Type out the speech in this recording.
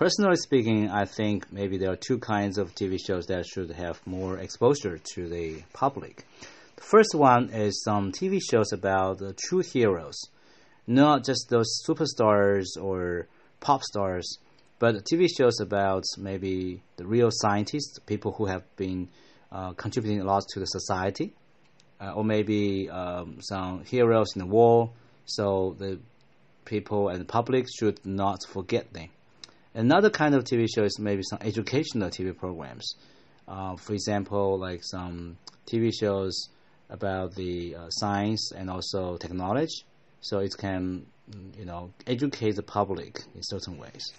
Personally speaking, I think maybe there are two kinds of TV shows that should have more exposure to the public. The first one is some TV shows about the true heroes, not just those superstars or pop stars, but TV shows about maybe the real scientists, people who have been uh, contributing a lot to the society, uh, or maybe um, some heroes in the war. So the people and the public should not forget them. Another kind of TV show is maybe some educational TV programs. Uh, for example, like some TV shows about the uh, science and also technology, so it can, you know, educate the public in certain ways.